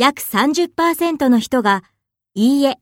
約30%の人が、いいえ、